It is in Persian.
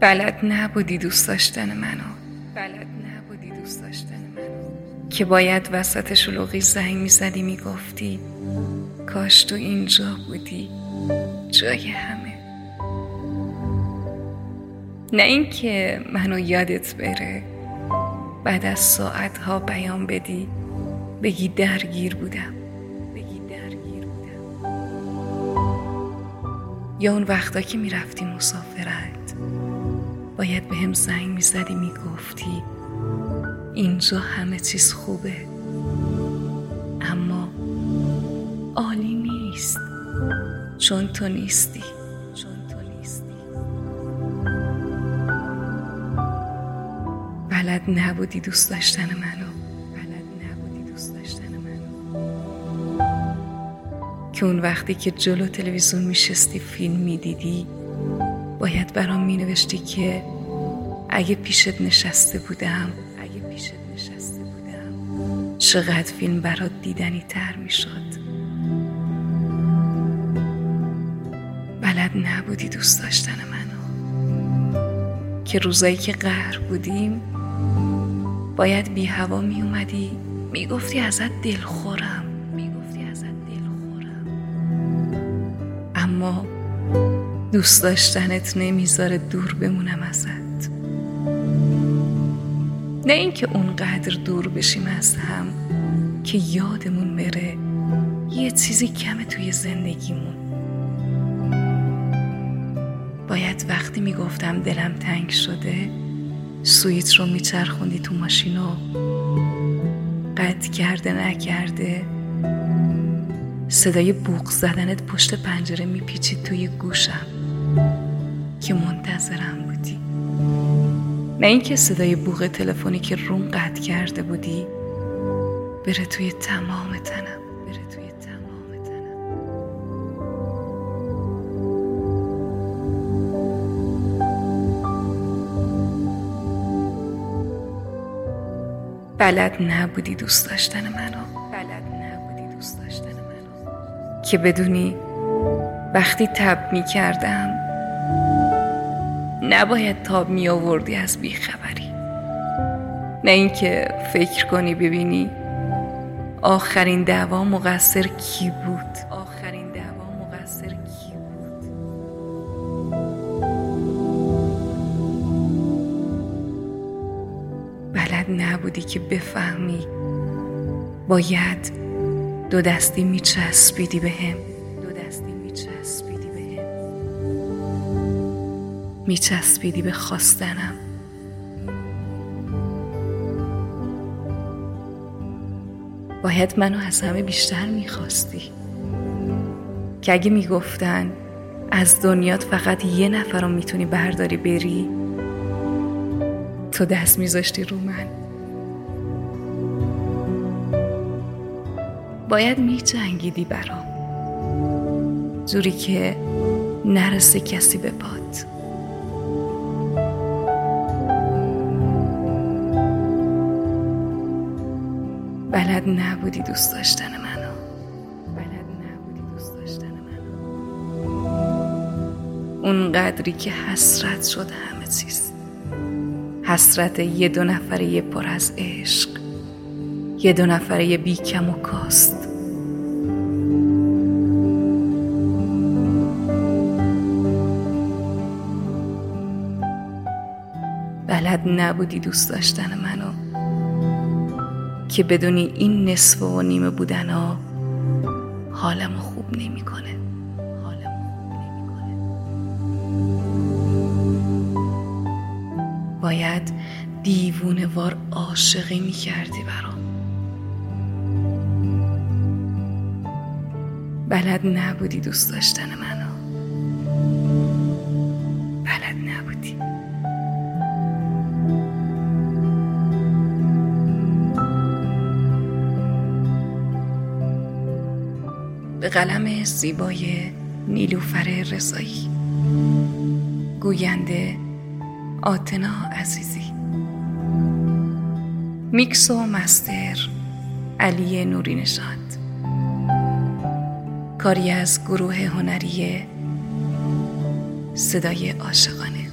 بلد نبودی دوست داشتن منو. بلد نبودی دوست داشتن منو. که باید وسط شلوغی زنگ می‌زدی می‌گفتی کاش تو اینجا بودی جای همه. نه اینکه منو یادت بره بعد از ساعت ها بیان بدی بگی درگیر بودم. بگی درگیر بودم. یا اون وقتا که می‌رفتی مسافرت. باید به هم زنگ می‌زدی می‌گفتی اینجا همه چیز خوبه. اما عالی نیست. چون تو نیستی. چون تو نیستی. بلد نبودی دوست داشتن منو. بلد نبودی دوست داشتن منو. که اون وقتی که جلو تلویزیون میشستی فیلم می‌دیدی باید برام مینوشتی که اگه پیشت نشسته بودم اگه پیشت نشسته بودم چقدر فیلم برات دیدنی تر می‌شد. بلد نبودی دوست داشتن منو. که روزایی که قهر بودیم باید بی هوا می اومدی می گفتی ازت دلخورم می گفتی ازت دلخورم. اما دوست داشتنت نمی‌ذاره دور بمونم ازت. نه اینکه اونقدر دور بشیم از هم که یادمون بره یه چیزی کمه توی زندگیمون. باید وقتی می‌گفتم دلم تنگ شده سویت رو میچرخوندی تو ماشین و قطع کرده نکرده. صدای بوق زدنت پشت پنجره میپیچید توی گوشم. که منتظرم بودی. نه اینکه صدای بوغ تلفنی که روم قطع کرده بودی بره توی تمام تنم. بره توی تمام تنم. بلد نبودی دوست داشتن منو. بلد نبودی دوست داشتن که بدونی وقتی تب می کردم نباید تاب می آوردی از بیخبری. نه اینکه فکر کنی ببینی آخرین دعوا مقصر کی بود. آخرین دعوا مقصر کی بود. بلد نبودی که بفهمی. باید دو دستی میچسبیدی به هم. دو دستی میچسبیدی به هم. میچسبیدی به خواستنم. باید منو از همه بیشتر می‌خواستی. که اگه می‌گفتن از دنیات فقط یه نفر رو می‌تونی برداری بری تو دست میذاشتی رو من. باید میجنگیدی برام. جوری که نرسه کسی به پات بلد نبودی دوست داشتن منو. بلد نبودی دوست داشتن منو. اون قدری که حسرت شد همه چیز. حسرت یه دو نفره پر از عشق یه دو نفره بی کم و کاست. بلد نبودی دوست داشتن منو. که بدونی این نصف و نیمه بودن ها حالم خوب نمی‌کنه. باید دیوونه وار عاشقی می‌کردی برام. بلد نبودی دوست داشتن منو به قلم زیبای نیلوفر رضایی. گوینده آتنا عزیزی. میکس و مستر علی نوری نژاد کاری از گروه هنری صدای عاشقانه.